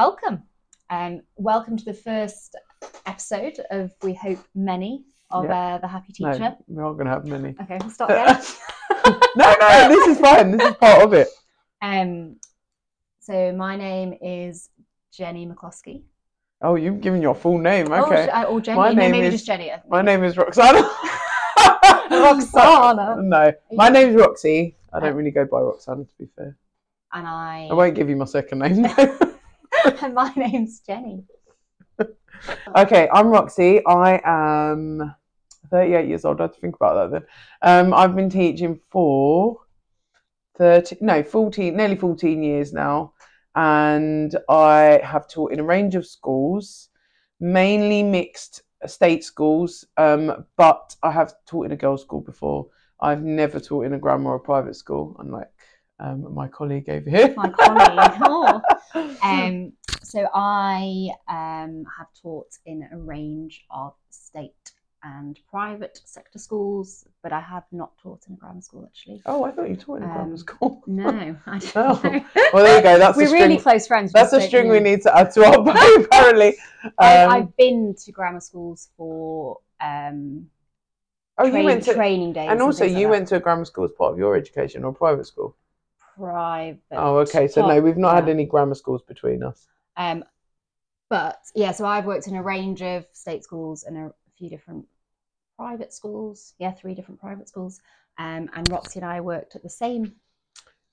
welcome. Um, welcome to the first episode of We Hope Many of Yeah. uh, The Happy Teacher. No, we aren't going to have many. Okay, we'll start again. no, no, this is fine. This is part of it. um, so, my name is Jenny McCloskey. Oh, you've given your full name. Oh, Okay. uh, or Jenny. My no, name maybe is- just Jenny. My name is Roxana. Roxana. No, my name's Roxy. I Uh, don't really go by Roxana, to be fair. And I. I won't give you my second name. and my name's Jenny. okay, I'm Roxy. I am 38 years old. I had to think about that then. Um, I've been teaching for 30, no, 14, nearly 14 years now. And I have taught in a range of schools, mainly mixed state schools, um, but I have taught in a girls' school before. I've never taught in a grammar or private school, unlike um, my colleague over here. My colleague. Oh. Um, so I um, have taught in a range of state and private sector schools, but I have not taught in a grammar school actually. Oh, I thought you taught in a grammar Um, school. No, I don't Oh. Well, there you go. That's We're really close friends. That's a string we need to add to our bow, apparently. I, Um, I've been to grammar schools for um, oh, train- you went to, training days, and also like you that. went to a grammar school as part of your education or private school. Private. Oh, okay. So no, we've not had any grammar schools between us. Um, but yeah, so I've worked in a range of state schools and a few different private schools. Yeah, three different private schools. Um, and Roxy and I worked at the same.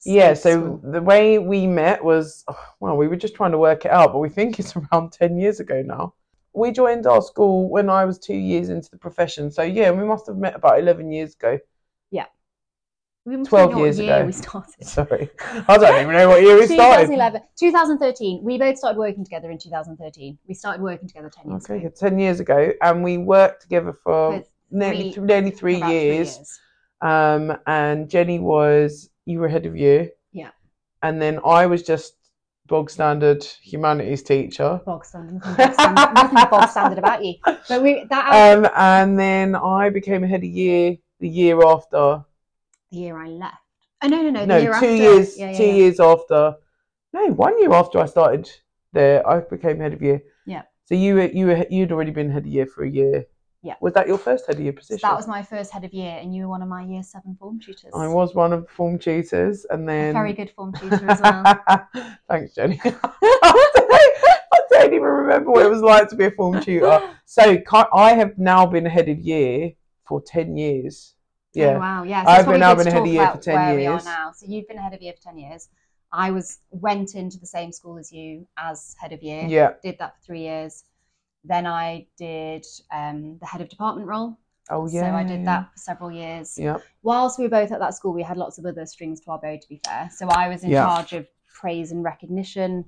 Yeah. So school. the way we met was, oh, well, we were just trying to work it out, but we think it's around ten years ago now. We joined our school when I was two years into the profession. So yeah, we must have met about eleven years ago. We must 12 know what years year ago. we started. Sorry, I don't even know what year we started. 2011, 2013. We both started working together in 2013. We started working together 10 years Okay, ago. ten years ago, and we worked together for nearly three- nearly three About years. Um, and Jenny was you were head of year. Yeah. And then I was just bog standard humanities teacher. Bog standard, nothing bog standard, nothing bog standard about you. But we that Um, and then I became head of year the year after. The year I left. Oh no, no, no. The No, year two after. years. Yeah, yeah, two yeah. years after. No, one year after I started there, I became head of year. Yeah. So you were you were you'd already been head of year for a year. Yeah. Was that your first head of year So position? that was my first head of year, and you were one of my year seven form tutors. I was one of the form tutors, and a then very good form tutor as well. Thanks, Jenny. I don't even remember what it was like to be a form tutor. So I have now been head of year for ten years. Oh, Yeah, wow. Yeah. I've been- I've been ahead of year for 10 where we are years. So you've been head of year for ten years. I was went into the same school as you as head of year. yeah. Did that for three years. Then I did um, the head of department role. Oh yeah. So. I did that for several years. Yeah. Whilst we were both at that school, we had lots of other strings to our bow. To be fair, so I was in Yeah. charge of praise and recognition,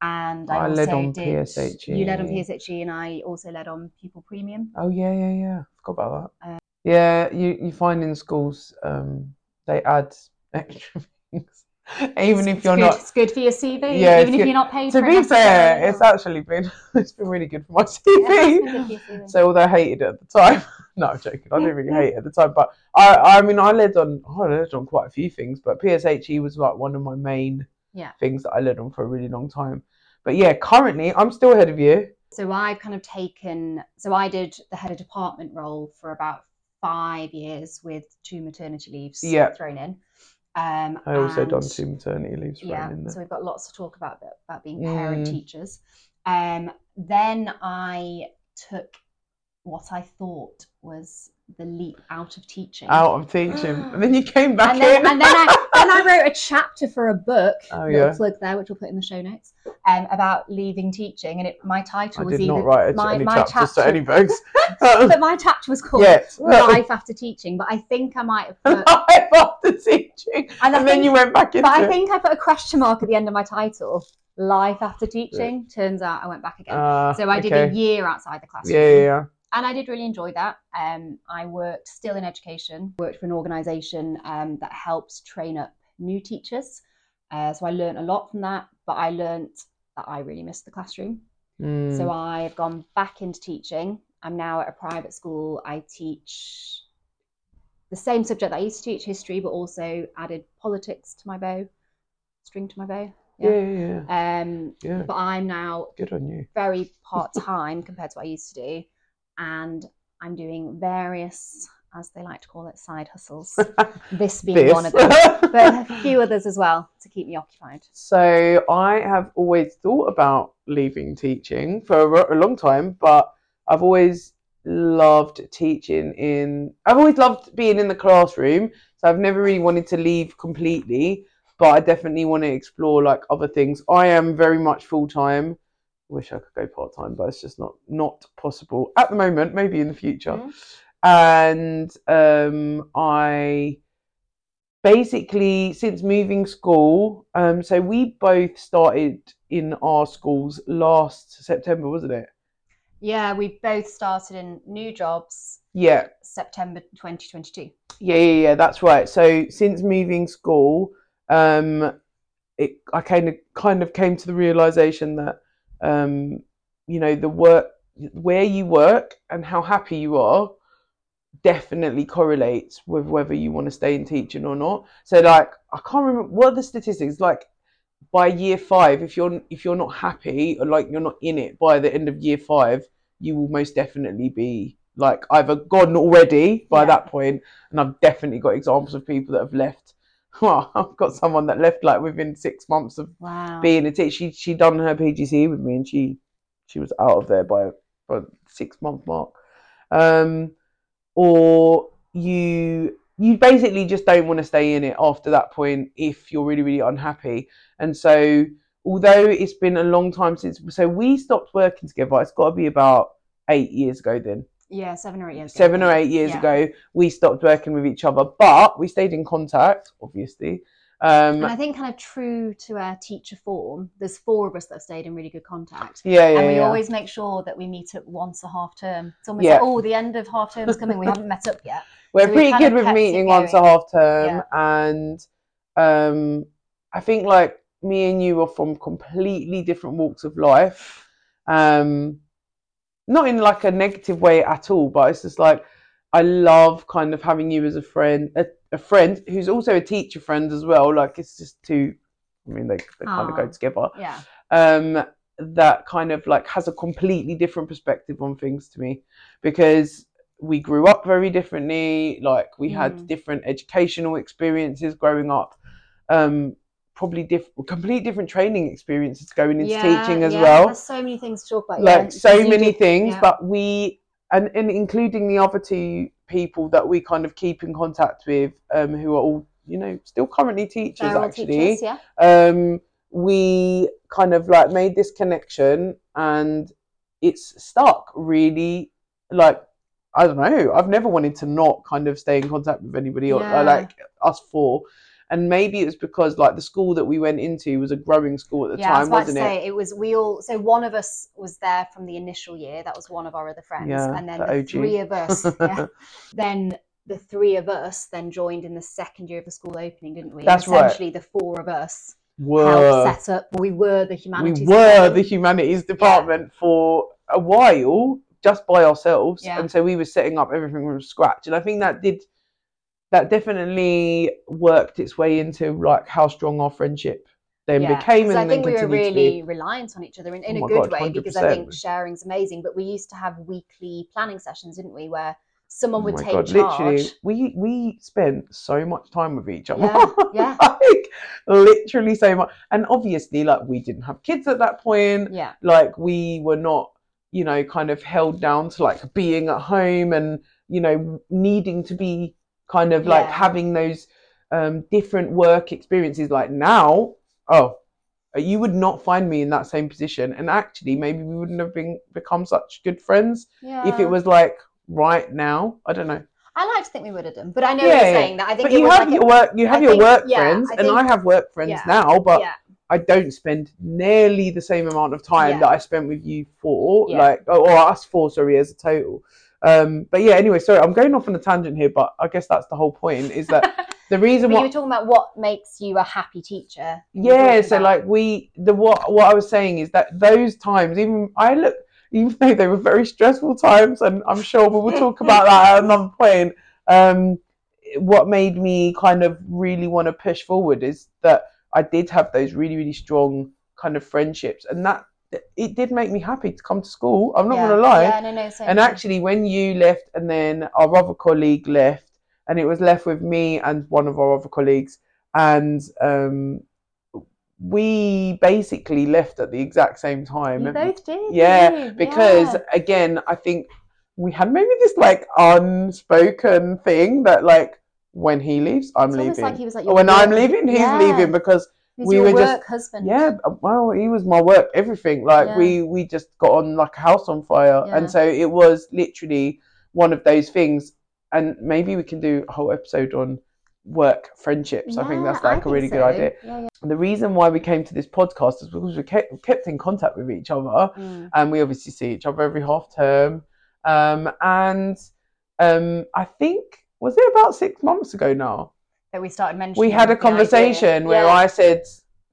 and I, I also led on did. PSHE. You led on PSHE, and I also led on pupil premium. Oh yeah, yeah, yeah. Forgot about that. Uh, yeah, you you find in schools um, they add extra things, even It's- if you're good. not. it's good for your CV. Yeah, even if you're not paid. To for it To be fair, it's actually been it's been really good for my Yeah, CV. for. So although I hated it at the time, no, I'm joking. I didn't really hate it at the time, but I, I mean, I led on, I led on quite a few things, but PSHE was like one of my main Yeah. things that I led on for a really long time. But yeah, currently I'm still ahead of you. So I've kind of taken. So I did the head of department role for about five years with two maternity leaves Yeah. thrown in. Um, I also done two maternity leaves thrown yeah so we've got lots to talk about about being parent Mm. teachers um then i took what i thought was the leap out of teaching Out of teaching, and then you came back and then, in. and then I then I wrote a chapter for a book. Oh, yeah. plug there, which we'll put in the show notes. Um, about leaving teaching, and it my title I was did either not write my, any my chapter, any books. but my chapter was called. Life After Teaching. But I think I might have put, Life after teaching, and and then think- you went back into but I think I put a question mark at the end of my title. Life After Teaching. Turns out I went back again. Ah, So I did a year outside the classroom. Yeah, yeah, yeah. and I did really enjoy that. Um, I worked still in education, worked for an organisation um, that helps train up new teachers. Uh, so I learned a lot from that, but I learned that I really missed the classroom. Mm. So I've gone back into teaching. I'm now at a private school. I teach the same subject that I used to teach history, but also added politics to my bow, string to my bow. Yeah, Yeah. yeah, yeah. Um, yeah. but I'm now Good on you. very part time compared to what I used to do, and I'm doing various, as they like to call it, side hustles. this being This. one of them, but a few others as well to keep me occupied. So I have always thought about leaving teaching for a, a long time, but I've always loved teaching in. I've always loved being in the classroom, so I've never really wanted to leave completely. But I definitely want to explore like other things. I am very much full time. Wish I could go part time, but it's just not not possible at the moment. Maybe in the future. Mhm. And um, I basically since moving school um so we both started in our schools last september wasn't it? Yeah, we both started in new jobs yeah. September 2022. yeah yeah yeah that's right. So since moving school um it i kind of kind of came to the realization that um you know the work where you work and how happy you are definitely correlates with whether you want to stay in teaching or not. So like i can't remember what the statistics? Like by year five if you're if you're not happy or like you're not in it by the end of year five you will most definitely be like either gone already by Yeah. that point and i've definitely got examples of people that have left. Well i've got someone that left like within six months of Wow. being a teacher. She she done her pgce with me and she she was out of there by by six month mark. Um or you you basically just don't want to stay in it after that point if you're really really unhappy and so although it's been a long time since so we stopped working together it's got to be about eight years ago then yeah, seven or eight years. seven I or eight years Yeah. ago we stopped working with each other but we stayed in contact obviously um And I think, kind of true to our teacher form, there's four of us that have stayed in really good contact. yeah yeah and we yeah. always make sure that we meet up once a half term. It's almost Yeah. like, oh, the end of half term's coming. We haven't met up yet. We're So pretty good with meeting once a half term, Yeah. and um, I think like me and you are from completely different walks of life. Um, not in like a negative way at all, but it's just like I love kind of having you as a friend, a, a friend who's also a teacher friend as well. Like it's just two. I mean, they, they kind of go together Yeah. um, that kind of like has a completely different perspective on things to me because we grew up very differently like we had Mm. different educational experiences growing up um probably diff- complete different training experiences going into yeah, teaching as yeah, well There's so many things to talk about. like yeah, so many did- things but we and, and including the other two people that we kind of keep in contact with um who are all you know still currently teachers They're actually teachers, yeah. um, we kind of like made this connection and it's stuck really like I don't know. I've never wanted to not kind of stay in contact with anybody or or, like us four. And maybe it was because like the school that we went into was a growing school at the yeah, I was time, about to wasn't say it? it was we all. So one of us was there from the initial year. That was one of our other friends, Yeah, and then the three of us. yeah, then the three of us then joined in the second year of the school opening, didn't we? That's right. Essentially, the four of us Were helped set up. We were the humanities. we were department. the humanities department for a while just by ourselves Yeah. and so we were setting up everything from scratch and i think that did that definitely worked its way into like how strong our friendship then Yeah, became and I then think we were really reliant on each other in, in Oh a good God, way because I think sharing's amazing. But we used to have weekly planning sessions, didn't we, where someone oh would take god charge. literally we we spent so much time with each other Yeah, yeah. like literally so much and obviously like we didn't have kids at that point Yeah, like we were not you know kind of held down to like being at home and you know needing to be kind of like having those um different work experiences like now oh you would not find me in that same position and actually maybe we wouldn't have been become such good friends yeah. if it was like right now i don't know I like to think we would have done, but I know Yeah, you're yeah. saying that I think but you have like your a, work you have I your think- work yeah, friends I and i have work friends yeah, now but yeah, I don't spend nearly the same amount of time Yeah. that I spent with you four, Yeah. like or us four, sorry, as a total. Um, but yeah, anyway, sorry, I'm going off on a tangent here, but I guess that's the whole point. Is that the reason But you were talking about what makes you a happy teacher. Yeah, so about- like we, the what what I was saying is that those times, even I look, even though they were very stressful times, and I'm sure we will talk about that at another point. Um, what made me kind of really want to push forward is that I did have those really really strong kind of friendships, and that it did make me happy to come to school. I'm not yeah. gonna lie. Yeah, no, no. And actually, when you left, and then our other colleague left, and it was left with me and one of our other colleagues, and um, we basically left at the exact same time. you both did. yeah, because Yeah. again, I think we had maybe this like unspoken thing that like when he leaves, I'm It's leaving. like he was like when I'm leaving, he's Yeah. leaving because He's we your were work just- husband. yeah, well, he was my work, everything. Like Yeah. we we just got on like a house on fire, Yeah. and so it was literally one of those things. And maybe we can do a whole episode on work friendships. I think that's like a think really good idea. Yeah, yeah. And the reason why we came to this podcast is because we kept, kept in contact with each other, Mm. and we obviously see each other every half term. Um, and um, I think was it about six months ago now? That we started mentioning. we had a conversation where Yeah. I said,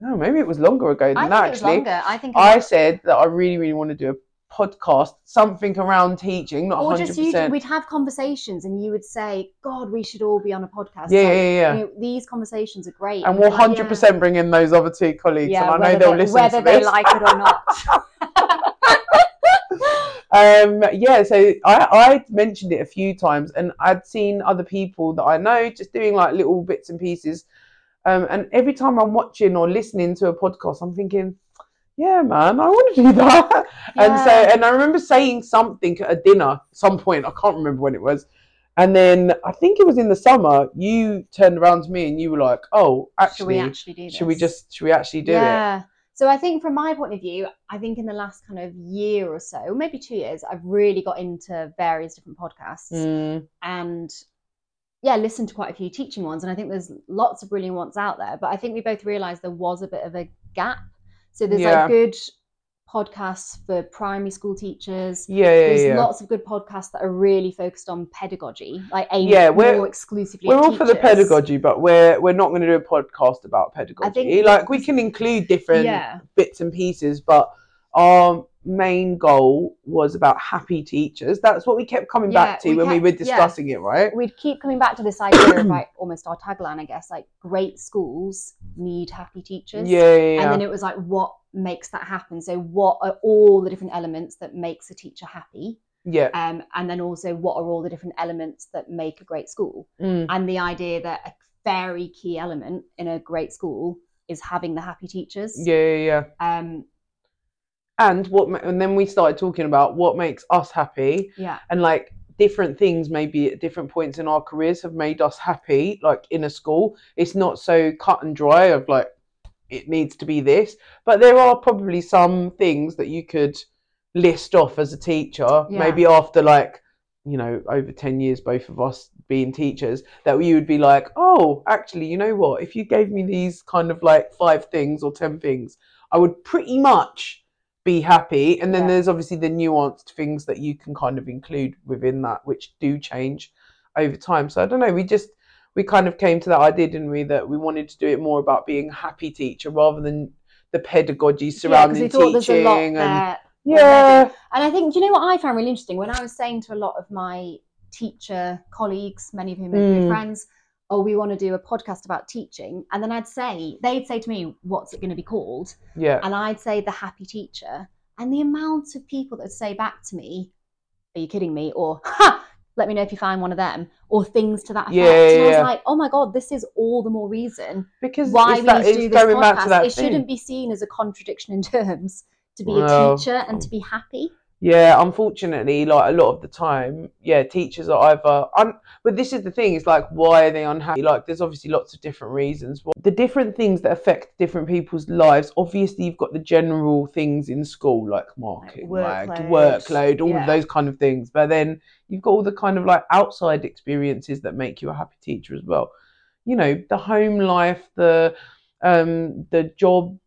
no, maybe it was longer ago than I that actually. longer. I think. I said that I really, really want to do a podcast, something around teaching, not or just you, we'd have conversations and you would say, "God, we should all be on a podcast." Yeah, Like, yeah, yeah. you know, these conversations are great, And we'll be like, yeah. hundred percent bring in those other two colleagues, Yeah, and I know they'll they, listen whether to they this. like it or not. um, yeah, so I I mentioned it a few times, and I'd seen other people that I know just doing like little bits and pieces. Um, and every time I'm watching or listening to a podcast, I'm thinking, yeah, man, I want to do that. And so, and I remember saying something at a dinner at some point, I can't remember when it was. And then I think it was in the summer, you turned around to me and you were like, oh, should we actually, actually do this? should we just, should we actually do it? So I think from my point of view, I think in the last kind of year or so, maybe two years, I've really got into various different podcasts Mm, and yeah, listened to quite a few teaching ones. And I think there's lots of brilliant ones out there. But I think we both realised there was a bit of a gap. So there's Yeah. like good podcasts for primary school teachers. yeah, yeah, There's yeah. lots of good podcasts that are really focused on pedagogy, like aimed Yeah, we're- more exclusively. We're all for the pedagogy, but we're we're not going to do a podcast about pedagogy. like we can include different Yeah, bits and pieces, but our main goal was about happy teachers. That's what we kept coming Yeah, back to we when we kept- were yeah. discussing it, right? we'd keep coming back to this idea of like almost our tagline, I guess, like great schools need happy teachers. Yeah, yeah, yeah. And then it was like, what makes that happen? So, what are all the different elements that makes a teacher happy? yeah. Um, and then also, what are all the different elements that make a great school? Mm. And the idea that a very key element in a great school is having the happy teachers. yeah, yeah, yeah. Um, And what? ma- And then we started talking about what makes us happy, yeah. and like different things maybe at different points in our careers have made us happy like in a school it's not so cut and dry of like it needs to be this but there are probably some things that you could list off as a teacher Yeah. maybe after like you know over 10 years both of us being teachers that you would be like oh actually you know what if you gave me these kind of like five things or 10 things i would pretty much be happy and then Yeah. there's obviously the nuanced things that you can kind of include within that which do change over time so i don't know we just we kind of came to that idea didn't we that we wanted to do it more about being a happy teacher rather than the pedagogy surrounding we thought there's a lot teaching and yeah And I think, do you know what I found really interesting? When I was saying to a lot of my teacher colleagues, many of whom are Mm. good friends, oh, we want to do a podcast about teaching. And then I'd say, they'd say to me, what's it going to be called? yeah And I'd say, The Happy Teacher. And the amount of people that would say back to me, Are you kidding me? Or, Ha! Let me know if you find one of them, or things to that effect. Yeah, and I was like, oh my God, this is all the more reason because why we that, need to do this going back to podcast. It thing. shouldn't be seen as a contradiction in terms to be a teacher and to be happy. Yeah, unfortunately, like a lot of the time, yeah, teachers are either un- but this is the thing, it's like why are they unhappy? Like there's obviously lots of different reasons. Well, the different things that affect different people's lives, obviously you've got the general things in school like marking, like workload. workload, all Yeah. of those kind of things. But then you've got all the kind of like outside experiences that make you a happy teacher as well. You know, the home life, the um the job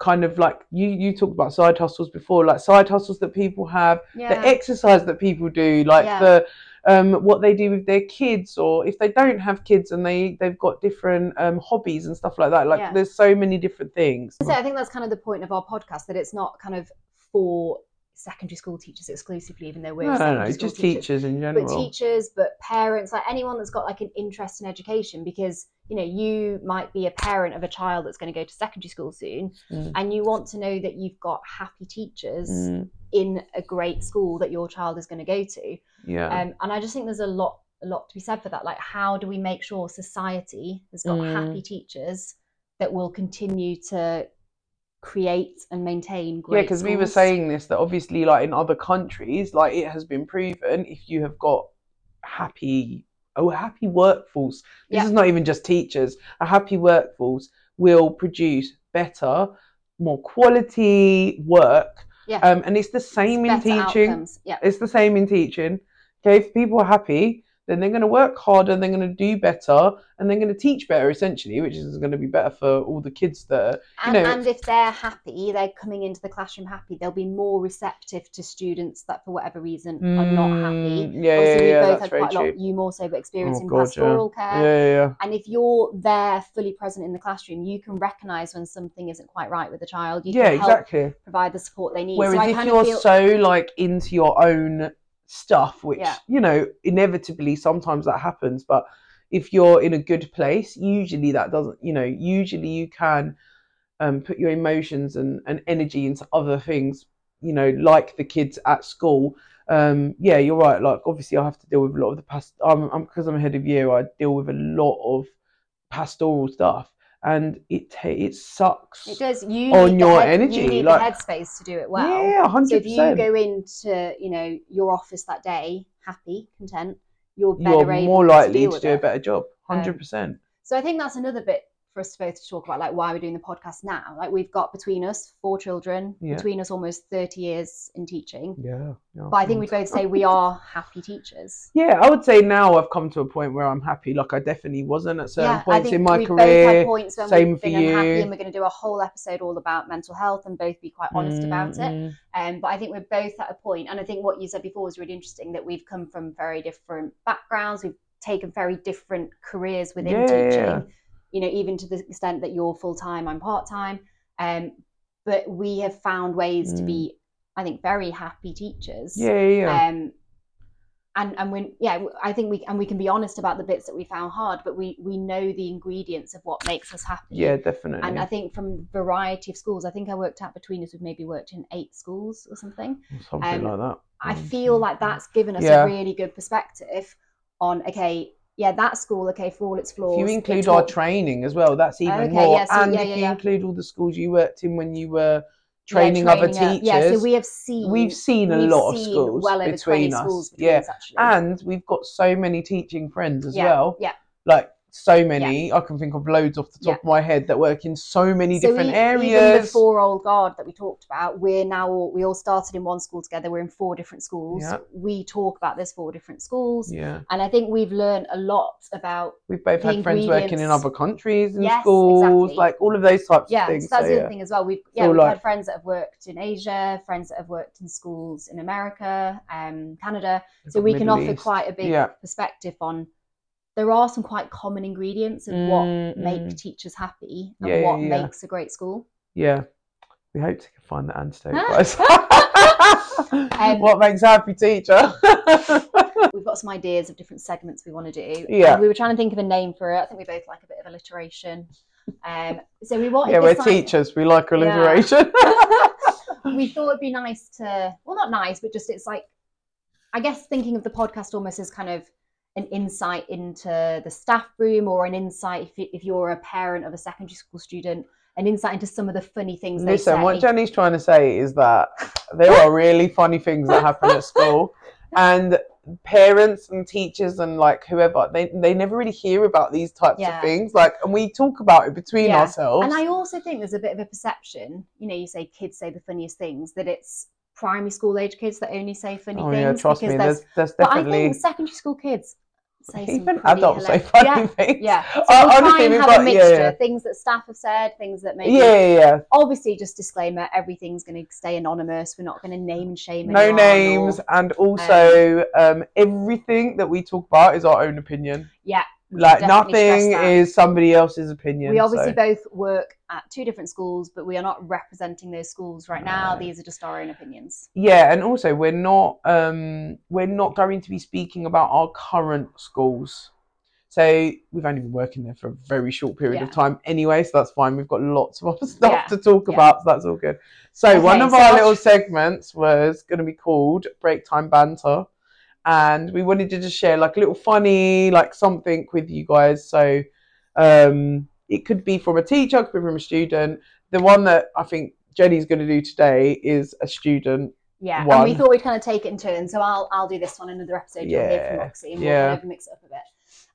kind of like you you talked about side hustles before like side hustles that people have Yeah. the exercise that people do like Yeah. the um what they do with their kids or if they don't have kids and they they've got different um hobbies and stuff like that like Yeah. there's so many different things So I think that's kind of the point of our podcast that it's not kind of for secondary school teachers exclusively, even though we're no no no just teachers. teachers in But teachers, but parents, like anyone that's got like an interest in education, because you know you might be a parent of a child that's going to go to secondary school soon Mm. and you want to know that you've got happy teachers Mm, in a great school that your child is going to go to yeah. um, and i just think there's a lot a lot to be said for that like how do we make sure society has got Mm. happy teachers that will continue to create and maintain great yeah, because we were saying this that obviously, like in other countries, like it has been proven if you have got happy, oh, happy workforce. This Yeah. is not even just teachers. A happy workforce will produce better, more quality work. Yeah. Um, and it's the same in teaching. outcomes. yeah It's the same in teaching. Okay, if people are happy, then they're going to work harder, they're going to do better, and they're going to teach better, essentially, which is going to be better for all the kids that are And, know- and if they're happy, they're coming into the classroom happy, they'll be more receptive to students that, for whatever reason, are not happy. Mm, Yeah, Obviously, yeah, yeah, both that's very quite a lot, true. you more so, but experience Oh, in God, yeah. pastoral Yeah, care. yeah, yeah. And if you're there fully present in the classroom, you can recognise when something isn't quite right with the child. You Yeah, can help exactly. provide the support they need. Whereas so if you're feel, so like into your own stuff, which Yeah. you know, inevitably sometimes that happens, but if you're in a good place, usually that doesn't, you know, usually you can um, put your emotions and, and energy into other things, you know, like the kids at school. Um, yeah, you're right. Like obviously, I have to deal with a lot of the past. I'm, I'm because I'm ahead of year. I deal with a lot of pastoral stuff, and it it sucks. it does. You on your head, energy, You need like- the headspace to do it well. yeah, So hundred if you go into, you know, your office that day happy, content, you're better You're able more to likely to with do a better job. Um, Hundred percent. So I think that's another bit for us both to talk about, like why we're doing the podcast now. Like we've got between us four children, Yeah. between us almost thirty years in teaching. Yeah. yeah. But I think we both say we are happy teachers. Yeah, I would say now I've come to a point where I'm happy. Like I definitely wasn't at certain yeah, points in my we've both had career. points when Same we've for you. unhappy, and we're going to do a whole episode all about mental health and both be quite honest about it. Mm, Um, but I think we're both at a point, and I think what you said before was really interesting that we've come from very different backgrounds. We've taken very different careers within yeah, teaching. You know, even to the extent that you're full time, I'm part time. Um, but we have found ways to Mm. be, I think, very happy teachers. Yeah, yeah. Um, and and when yeah, I think we and we can be honest about the bits that we found hard, but we we know the ingredients of what makes us happy. yeah, definitely. And I think from variety of schools, I think I worked out between us, we've maybe worked in eight schools or something. Something um, like that. I Mm, feel mm, like mm. that's given us Yeah. a really good perspective on okay, yeah, that school, okay, for all its flaws. If you include our training as well, that's even Okay, more. yeah, so- and yeah, if yeah, you include all the schools you worked in when you were yeah, training, other training teachers, Yeah, so we have seen we've seen a we've lot of schools well over between 20 us. schools between yeah, us, actually. and we've got so many teaching friends as well. Yeah. Like so many, I can think of loads off the top Yeah. of my head that work in so many So different we- areas. Even the four old guard that we talked about, we're now all, we all started in one school together. We're in four different schools. Yeah. We talk about this four different schools, yeah, and I think we've learned a lot about we've both had friends working in other countries and Yes, schools, exactly. like all of those types yeah. of things. so that's so, the yeah. other thing as well. We've yeah we've like- had friends that have worked in Asia, friends that have worked in schools in America, um, Canada. So we can Middle offer East. quite a big Yeah. perspective on. There are some quite common ingredients of what Mm, make mm. teachers happy and Yeah, yeah, what yeah. makes a great school. Yeah. We hope to find that antidote, guys. Um, what makes a happy teacher? We've got some ideas of different segments we want to do. Yeah. And we were trying to think of a name for it. I think we both like a bit of alliteration. Um, so we wanted yeah, we're like- teachers. We like alliteration. we thought it'd be nice to, well, not nice, but just it's like, I guess thinking of the podcast almost as kind of an insight into the staff room or an insight if, if you're a parent of a secondary school student, an insight into some of the funny things they Listen, say. what Jenny's trying to say is that there are really funny things that happen at school, and parents and teachers and like whoever they they never really hear about these types Yeah. of things. Like, and we talk about it between Yeah. ourselves. And I also think there's a bit of a perception, you know, you say kids say the funniest things, that it's primary school age kids that only say funny oh things. yeah, trust me. because There's there's but I definitely think secondary school kids say even adults say funny Yeah, things. yeah. So Uh, we'll honestly, try and have got- a mixture, yeah. things that staff have said, things that maybe. Yeah, yeah, yeah. Obviously, just disclaimer: everything's going to stay anonymous. We're not going to name and shame. No names, or- and also um, everything that we talk about is our own opinion. Yeah, Like should definitely stress nothing is somebody else's opinion. We obviously so- both work at two different schools, but we are not representing those schools right now. No. These are just our own opinions. yeah, and also we're not um, we're not going to be speaking about our current schools. So we've only been working there for a very short period Yeah. of time anyway, so that's fine. We've got lots of other stuff Yeah. to talk Yeah. about, so that's all good. So one of so our little segments was going to be called Break Time Banter, and we wanted to just share like a little funny, like something with you guys. So um, it could be from a teacher, it could be from a student. The one that I think Jenny's going to do today is a student. Yeah, and we thought we'd kind of take it in turns. So I'll I'll do this one another episode. Hear from Roxy, and we'll yeah. kind of mix it up a bit.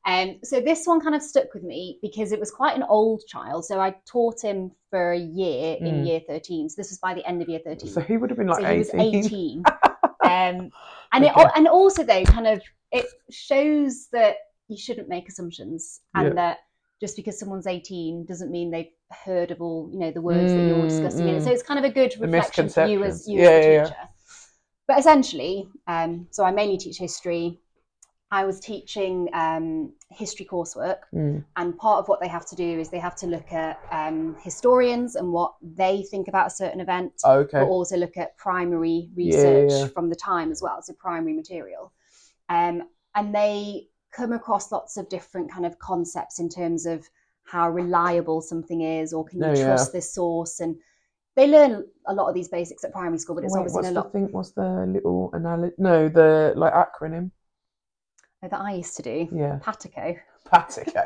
Um, so this one kind of stuck with me because it was quite an old child. So I taught him for a year in Mm. year thirteen. So this was by the end of year thirteen. So he would have been like so he was 18. 18 um, and it and also though kind of it shows that you shouldn't make assumptions and Yeah. that just because someone's 18 doesn't mean they've heard of all you know the words that you're Mm, discussing in it mm. so it's kind of a good reflection for you as you Yeah, as a yeah, yeah. teacher but essentially um, so i mainly teach history i was teaching um, history coursework Mm. and part of what they have to do is they have to look at um, historians and what they think about a certain event Okay. but also look at primary research yeah. from the time as well, so primary material. Um, and they come across lots of different kind of concepts in terms of how reliable something is, or can you Oh, yeah. trust this source? And they learn a lot of these basics at primary school, but it's Wait, obviously a the lot thing? What's the little analogy? No, the like acronym. That I used to do. Yeah. Patico. Patico.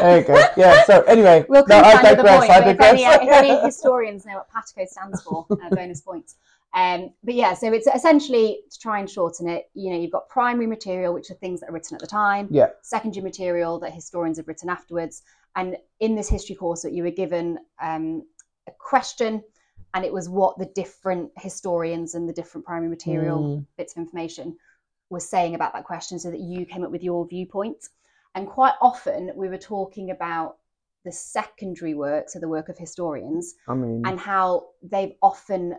there you go. Yeah. So anyway, We'll no, come I digress. point. I but if any, if any historians know what Patico stands for, uh, bonus points. Um, but yeah, so it's essentially to try and shorten it. You know, you've got primary material, which are things that are written at the time. Yeah. Secondary material that historians have written afterwards. And in this history course, that you were given um, a question, and it was what the different historians and the different primary material Mm. bits of information was saying about that question so that you came up with your viewpoint. And quite often we were talking about the secondary work, so the work of historians, I mean, and how they've often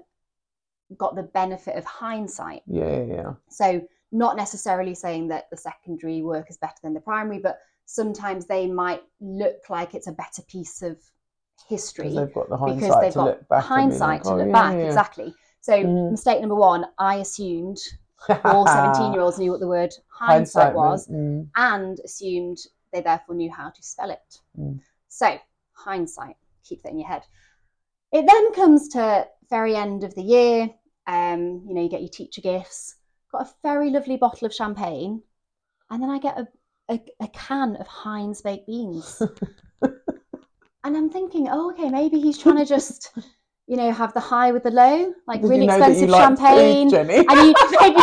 got the benefit of hindsight. yeah, yeah, yeah. So, not necessarily saying that the secondary work is better than the primary, but sometimes they might look like it's a better piece of history Because they've got the because hindsight they've to got look back. hindsight to oh, look yeah, back. yeah. Exactly. So, Mhm. mistake number one, I assumed all 17 year olds knew what the word hindsight, was meant, and assumed they therefore knew how to spell it. Mm. So, hindsight, keep that in your head. It then comes to very end of the year. Um, you know, you get your teacher gifts. Got a very lovely bottle of champagne, and then I get a, a, a can of Heinz baked beans. and I'm thinking, oh, okay, maybe he's trying to just, you know, have the high with the low, like Did you really you expensive liked food, champagne Jenny? and you,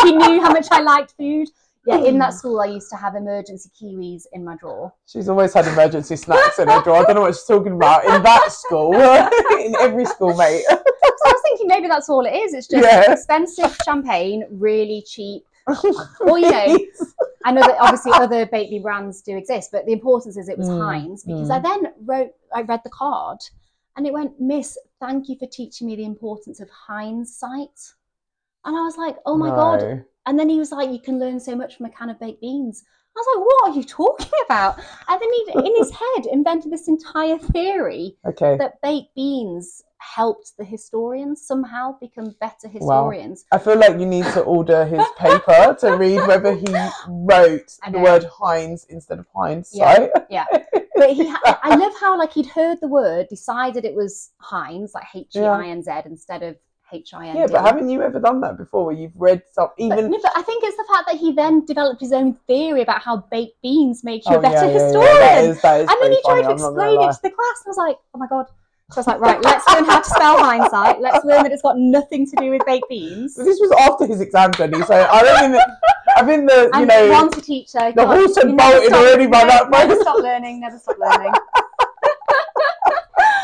he knew how much I liked food. Yeah, in that school, I used to have emergency kiwis in my drawer. She's always had emergency snacks in her drawer. I don't know what she's talking about. In that school, in every school, mate. So I was thinking maybe that's all it is. It's just Yeah. expensive champagne, really cheap. Or you know, I know that obviously other bean brands do exist, but the importance is it was Mm, Heinz because mm. I then wrote, I read the card, and it went, Miss, thank you for teaching me the importance of hindsight. And I was like, oh my god, And then he was like, "You can learn so much from a can of baked beans." I was like, "What are you talking about?" And then he, in his head, invented this entire theory Okay. that baked beans helped the historians somehow become better Wow. historians. I feel like you need to order his paper to read whether he wrote the word Heinz instead of hindsight. Yeah, yeah. But he, ha- I love how like he'd heard the word, decided it was Heinz, like H E I N Z instead of H I N D. Yeah, but haven't you ever done that before where you've read But, even no, but I think it's the fact that he then developed his own theory about how baked beans make you Oh, a better yeah, yeah, yeah, historian. that is, that is and then he tried funny, to I'm not gonna explain it to the class. And I was like, oh my god. So I was like, right, let's learn how to spell hindsight. Let's learn that it's got nothing to do with baked beans. But this was after his exam journey, so I don't think that, I think the you And know once a teacher, the God, horse had bolted already by that point. Never stop learning. Never stop learning.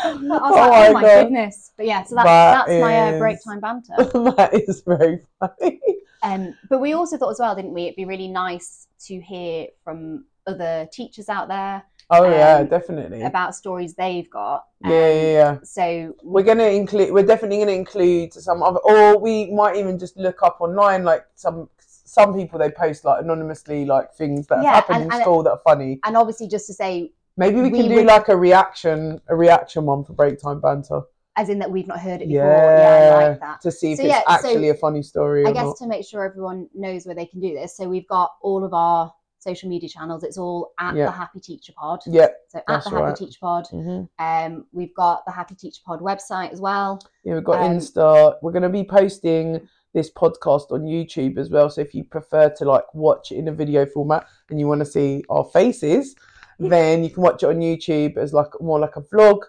I was Oh like, my oh my God. goodness. But yeah, so that's That that's my uh, break time banter. that is very funny. Um, but we also thought as well, didn't we? It'd be really nice to hear from other teachers out there Oh yeah, Um, definitely. about stories they've got. yeah, yeah, yeah. So We're gonna include. We're definitely gonna include some other, or we might even just look up online, like some some people they post like anonymously, like things that have Yeah, happened and- in and- school that are funny. and obviously just to say, Maybe we, we can do would- like a reaction, a reaction one for break time banter. as in that we've not heard it before. Yeah, I like that. to see if So, it's yeah, so actually a funny story I guess not. to make sure everyone knows where they can do this. So we've got all of our social media channels, it's all at Yeah. the Happy Teacher Pod. Yeah. So at the Happy right. Teacher Pod. hmm Um, we've got the Happy Teacher Pod website as well. Yeah, we've got Um, Insta. We're going to be posting this podcast on YouTube as well. So if you prefer to like watch in a video format and you want to see our faces, then you can watch it on YouTube as like more like a vlog.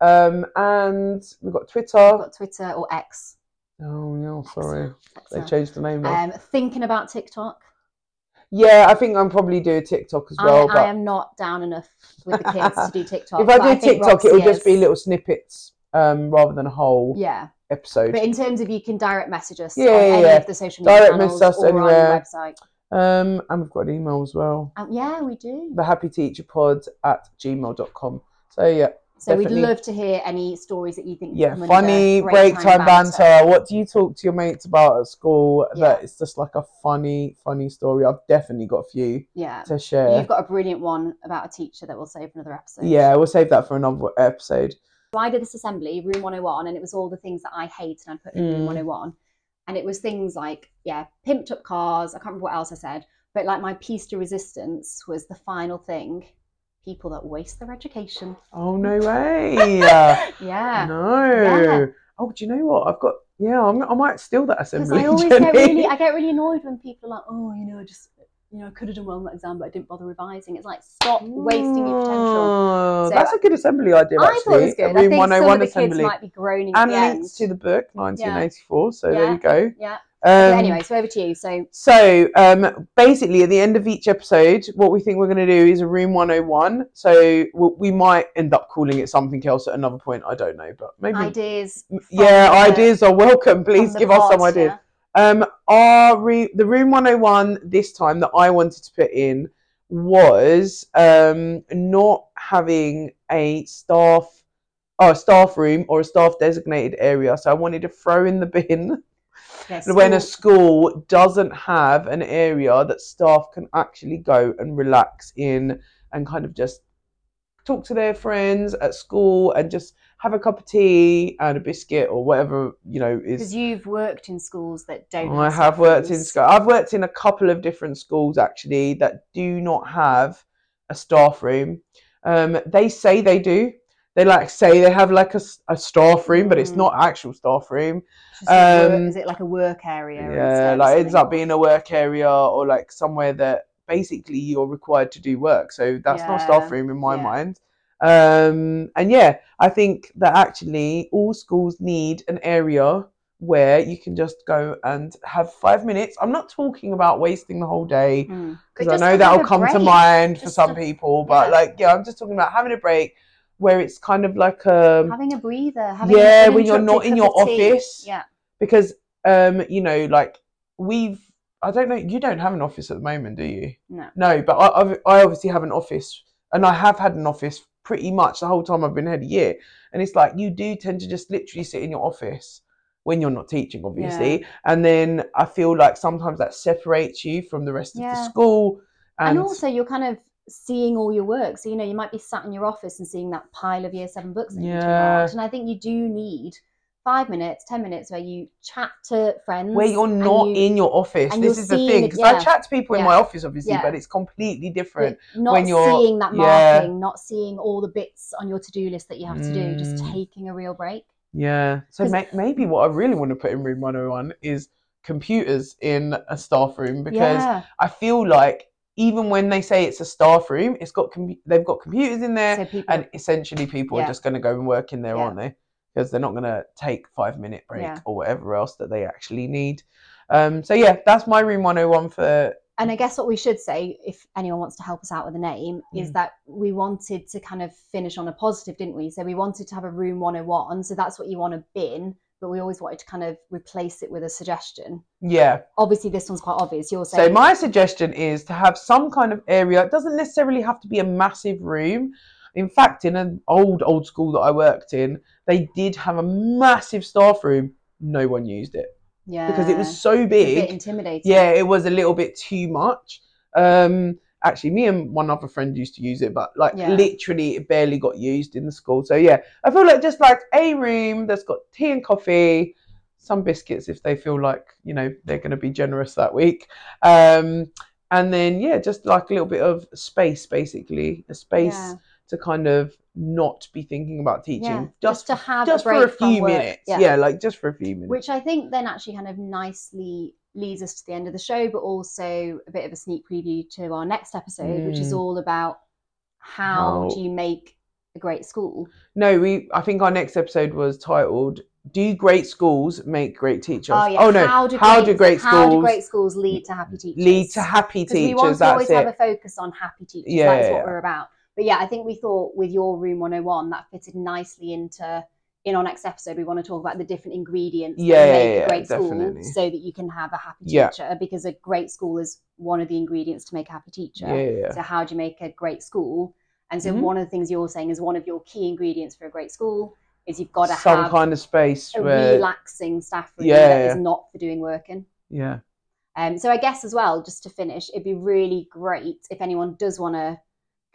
Um, and we've got Twitter. We've got Twitter or X. Oh no, sorry, X they changed the name. now. Um, thinking about TikTok. Yeah, I think I'm probably do a TikTok as well. I, but I am not down enough with the kids to do TikTok. if I do think TikTok, it'll just be little snippets um, rather than a whole Yeah, episode. but in terms of you can direct message us Yeah, on yeah, any yeah. of the social media Direct channels message us or anywhere. on the website. Um, and we've got an email as well. Um, yeah, we do. the happy teacher pod at gmail.com. So yeah, So definitely. we'd love to hear any stories that you think. yeah, funny break time banter. What do you talk to your mates about at school? Yeah. That it's just like a funny, funny story. I've definitely got a few Yeah, to share. you've got a brilliant one about a teacher that we'll save for another episode. Yeah, we'll save that for another episode. So I did this assembly, room 101, and it was all the things that I hate and I put in room Mm. 101. And it was things like, yeah, pimped up cars. I can't remember what else I said, but like my piece de resistance was the final thing people that waste their education. Oh no way! Yeah. no. Yeah. Oh, do you know what? I've got. Yeah, I'm, I might steal that assembly. I always Jenny. get really, I get really annoyed when people are like, oh, you know, I just, you know, I could have done well on that exam, but I didn't bother revising. It's like, stop mm. wasting your potential. Oh, So That's a good assembly idea. I actually. thought it was good. I Room think some 101 of the kids assembly. Oh might be groaning at and the end. links to the book 1984. So there you go. Yeah. Um, anyway, so over to you. So So um, basically, at the end of each episode, what we think we're going to do is a room 101. So we we might end up calling it something else at another point. I don't know, but maybe. ideas. yeah, the- ideas are welcome. Please give us some ideas. yeah. Um, our re- the room 101 this time that I wanted to put in was um, not having a staff or a staff room or a staff designated area. So I wanted to throw in the bin When a school- doesn't have an area that staff can actually go and relax in and kind of just talk to their friends at school and just have a cup of tea and a biscuit or whatever you know is Because you've worked in schools that don't. I have worked in school. I've worked in a couple of different schools actually that do not have a staff room. Um, they say they do. They like say they have like a, a staff room, but it's Mm. not actual staff room. It's just a work- um, is it like a work area? Yeah, like it ends up being a work area or like somewhere that basically you're required to do work. So that's not staff room in my yeah. mind. Um, and yeah, I think that actually all schools need an area where you can just go and have five minutes. I'm not talking about wasting the whole day Mm. because But I know that'll come to break, mind for some a- people, but yeah. like yeah, I'm just talking about having a break where it's kind of like a Having a breather. Having yeah an when you're not in your office Yeah. because um you know like we've I don't know you don't have an office at the moment do you No. no but I I've, I obviously have an office and I have had an office pretty much the whole time I've been here a year and it's like you do tend to just literally sit in your office when you're not teaching obviously and then I feel like sometimes that separates you from the rest of the school And, and, also, you're kind of seeing all your work. So, you know, you might be sat in your office and seeing that pile of year seven books that you need to Yeah. And I think you do need five minutes, 10 minutes where you chat to friends. where you're not you- in your office. This is the thing because I chat to people in my office, obviously, Yeah. but it's completely different. Not when you're- seeing that yeah. marking, not seeing all the bits on your to-do list that you have to do, just Mm. taking a real break. Yeah. So may- maybe what I really want to put in room 101 is computers in a staff room because yeah. I feel like even when they say it's a staff room, it's got com- they've got computers in there, So people, and essentially people are just going to go and work in there, Yeah. aren't they? Because they're not going to take five minute break Yeah. or whatever else that they actually need. Um, so yeah, that's my room 101 for and I guess what we should say, if anyone wants to help us out with a name, is Mm. that we wanted to kind of finish on a positive, didn't we? So we wanted to have a room 101. So that's what you want to bin, but we always wanted to kind of replace it with a suggestion. yeah. Obviously, this one's quite obvious. You're So my suggestion is to have some kind of area. It doesn't necessarily have to be a massive room. In fact, in an old old school that I worked in, they did have a massive staff room. No one used it yeah, because it was so it's a bit big. intimidating. Yeah, it was a little bit too much. Um, actually, me and one other friend used to use it, but like Yeah. literally, it barely got used in the school. So yeah, I feel like just like a room that's got tea and coffee, some biscuits if they feel like you know they're going to be generous that week, um, and then yeah, just like a little bit of space, basically a space Yeah. to kind of not be thinking about teaching, Yeah, just to have just a break for a few minutes. Yeah. Yeah. like just for a few minutes. Which I think then actually kind of nicely leads us to the end of the show, but also a bit of a sneak preview to our next episode, which is Mm. all about how, do you make a great school? No, we. I think our next episode was titled "Do Great Schools Make Great Teachers?" Oh yeah, no, how do how great, do great how do schools great schools lead to happy teachers? lead to happy because we want to always it. have a focus on happy teachers. Yeah, That's yeah, what yeah. we're about. But yeah, I think we thought with your room 101 that fitted nicely into in our next episode. We want to talk about the different ingredients Yeah, that yeah, make yeah, a great definitely. school, so that you can have a happy Yeah. teacher. Because a great school is one of the ingredients to make a happy teacher. yeah, yeah, yeah. So how do you make a great school? And so Mhm. one of the things you're saying is one of your key ingredients for a great school is you've got to have Some have kind of space a where, relaxing staff room Yeah, that yeah. is not for doing work in. yeah, Um, so I guess as well, just to finish, it'd be really great if anyone does want to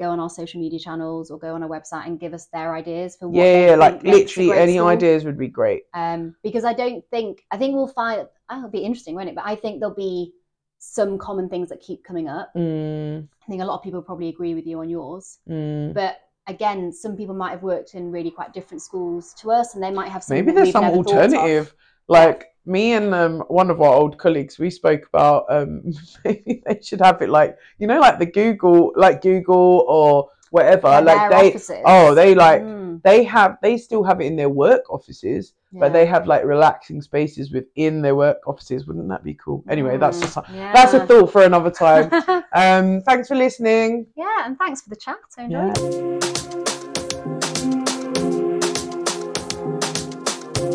go on our social media channels or go on our website and give us their ideas for what yeah, yeah. Like think makes a literally any school. ideas would be great. Um, because I don't think I think we'll find oh, it'll be interesting, won't it? But I think there'll be some common things that keep coming up. Mm, I think a lot of people probably agree with you on yours, mm. but again, some people might have worked in really quite different schools to us, and they might have Maybe there's some never thought of. alternative. Like me and um, one of our old colleagues, we spoke about um, maybe they should have it like you know, like the Google, like Google or whatever. Yeah, like they, offices. oh, they like Mm, they have, they still have it in their work offices, but they have like relaxing spaces within their work offices. Wouldn't that be cool? Anyway, that's Mm, just that's a thought for another time. um, thanks for listening. yeah, and thanks for the chat, Tony. Yeah.